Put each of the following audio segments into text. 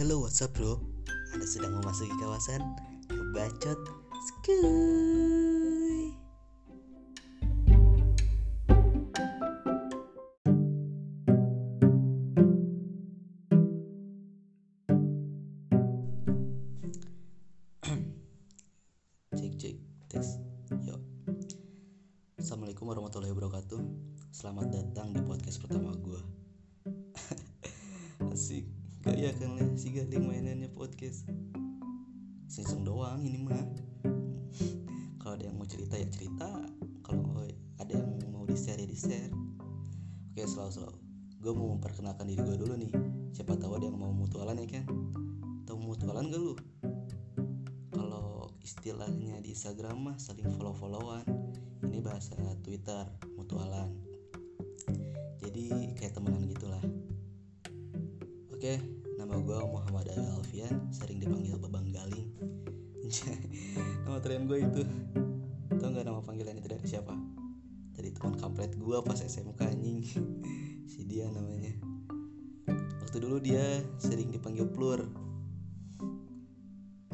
What's up bro? Anda sedang memasuki kawasan Bacot Skuy. Cek cek tes. Yo. Assalamualaikum warahmatullahi wabarakatuh. Selamat datang di podcast pertama gue Gaya kan lah si galing mainannya podcast. Sing doang ini mah. Kalau ada yang mau cerita ya cerita. Kalau ada yang mau di share ya di share Oke selalu selalu Gue mau memperkenalkan diri gue dulu nih. Siapa tahu ada yang mau mutualan ya kan? Tahu mutualan gak lu? Kalau istilahnya di Instagram mah saling follow-followan. Ini bahasa Twitter mutualan. Jadi kayak temenan gitulah. Oke, nama gue Muhammad Alfian, sering dipanggil Babang Galing. nama tren gue itu. Tau gak nama panggilan itu dari siapa? Dari teman kampret gue pas SMK anjing. si dia namanya. Waktu dulu dia sering dipanggil Plur.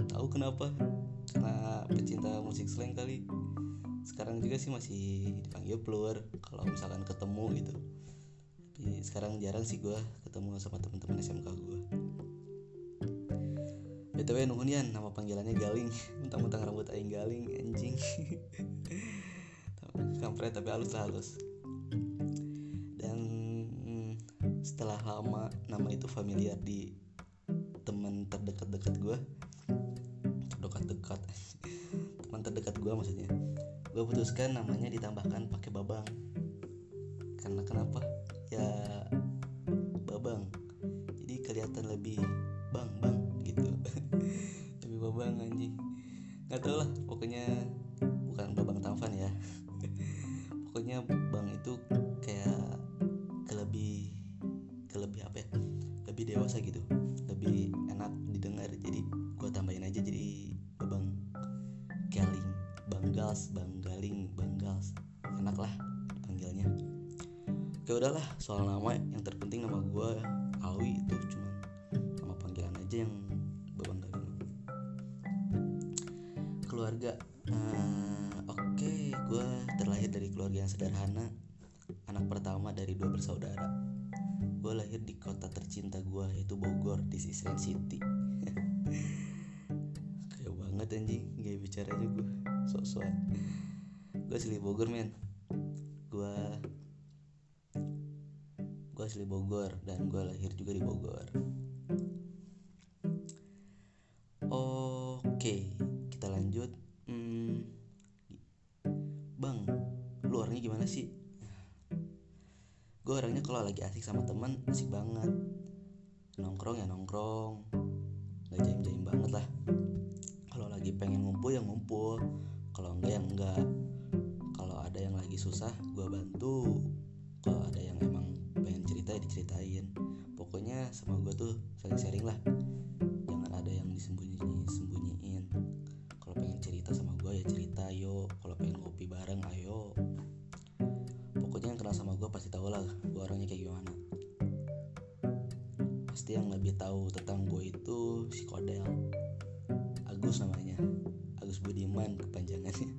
Tahu kenapa? Karena pecinta musik slang kali. Sekarang juga sih masih dipanggil Plur kalau misalkan ketemu gitu tapi sekarang jarang sih gue ketemu sama teman-teman SMK gue btw nuhunian nama panggilannya Galing. Mentang-mentang rambut aing Galing anjing. Kampret tapi halus halus. Dan setelah lama nama itu familiar di teman terdekat-dekat gue terdekat-dekat. Teman terdekat gue maksudnya. Gue putuskan namanya ditambahkan pakai babang. Karena kenapa ya babang. Jadi kelihatan lebih bang bang gitu. Lebih babang anjing. Nggak tau lah pokoknya bukan babang tampan ya. Pokoknya bang itu kayak kelebih kelebih apa ya? Lebih dewasa gitu. Lebih enak didengar. Jadi gue tambahin aja jadi babang galing banggals banggaling Oke udahlah soal nama yang terpenting nama gue Awi itu cuma nama panggilan aja yang babang galing keluarga uh, oke okay, gue terlahir dari keluarga yang sederhana anak pertama dari dua bersaudara. Gue lahir di kota tercinta gue yaitu Bogor di Sisren City. Kayak banget anjing gaya bicaranya gue sok-sokan. Gue asli Bogor men. Gue gue asli Bogor dan gue lahir juga di Bogor. Oke kita lanjut. Hmm, bang lu orangnya gimana sih? Gue orangnya kalau lagi asik sama teman asik banget. Nongkrong ya nongkrong. Nggak jaim jaim banget lah. Kalau lagi pengen ngumpul ya ngumpul. Kalau enggak ya enggak. Kalau ada yang lagi susah gue bantu diceritain. Pokoknya sama gue tuh saling sharing lah. Jangan ada yang disembunyi sembunyiin kalau pengen cerita sama gue ya cerita yo kalau pengen ngopi bareng ayo. Pokoknya yang kenal sama gue pasti tahu lah gue orangnya kayak gimana. Pasti yang lebih tahu tentang gue itu si Kodel. Agus namanya. Agus Budiman kepanjangannya.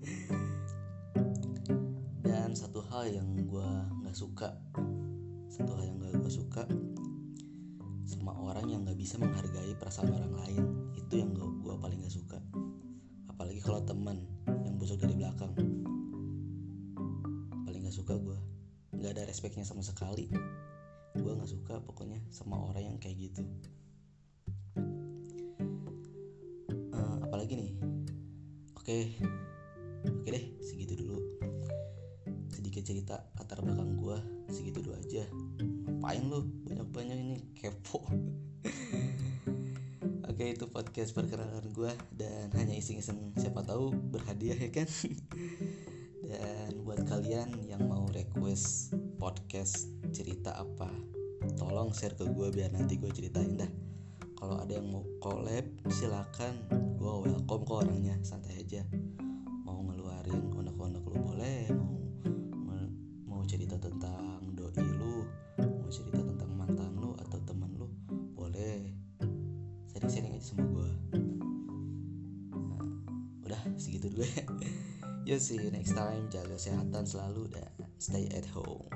Dan satu hal yang gue nggak suka hal yang gak gue suka sama orang yang nggak bisa menghargai perasaan orang lain. Itu yang gue, gue paling gak suka. Apalagi kalau teman yang busuk dari belakang. Paling gak suka gue nggak ada respectnya sama sekali. Gue nggak suka pokoknya sama orang yang kayak gitu. Uh, apalagi nih? Oke oke sedikit cerita latar belakang gue segitu dulu aja. Ngapain lo banyak banyak ini kepo. Oke itu podcast perkenalan gue dan hanya iseng-iseng siapa tahu berhadiah ya kan? Dan buat kalian yang mau request podcast cerita apa tolong share ke gue biar nanti gue ceritain dah. Kalau ada yang mau collab silakan. Gue welcome kok orangnya santai aja sharing sharing aja sama gue nah, udah segitu dulu ya. See you next time. Jaga kesehatan selalu dan stay at home.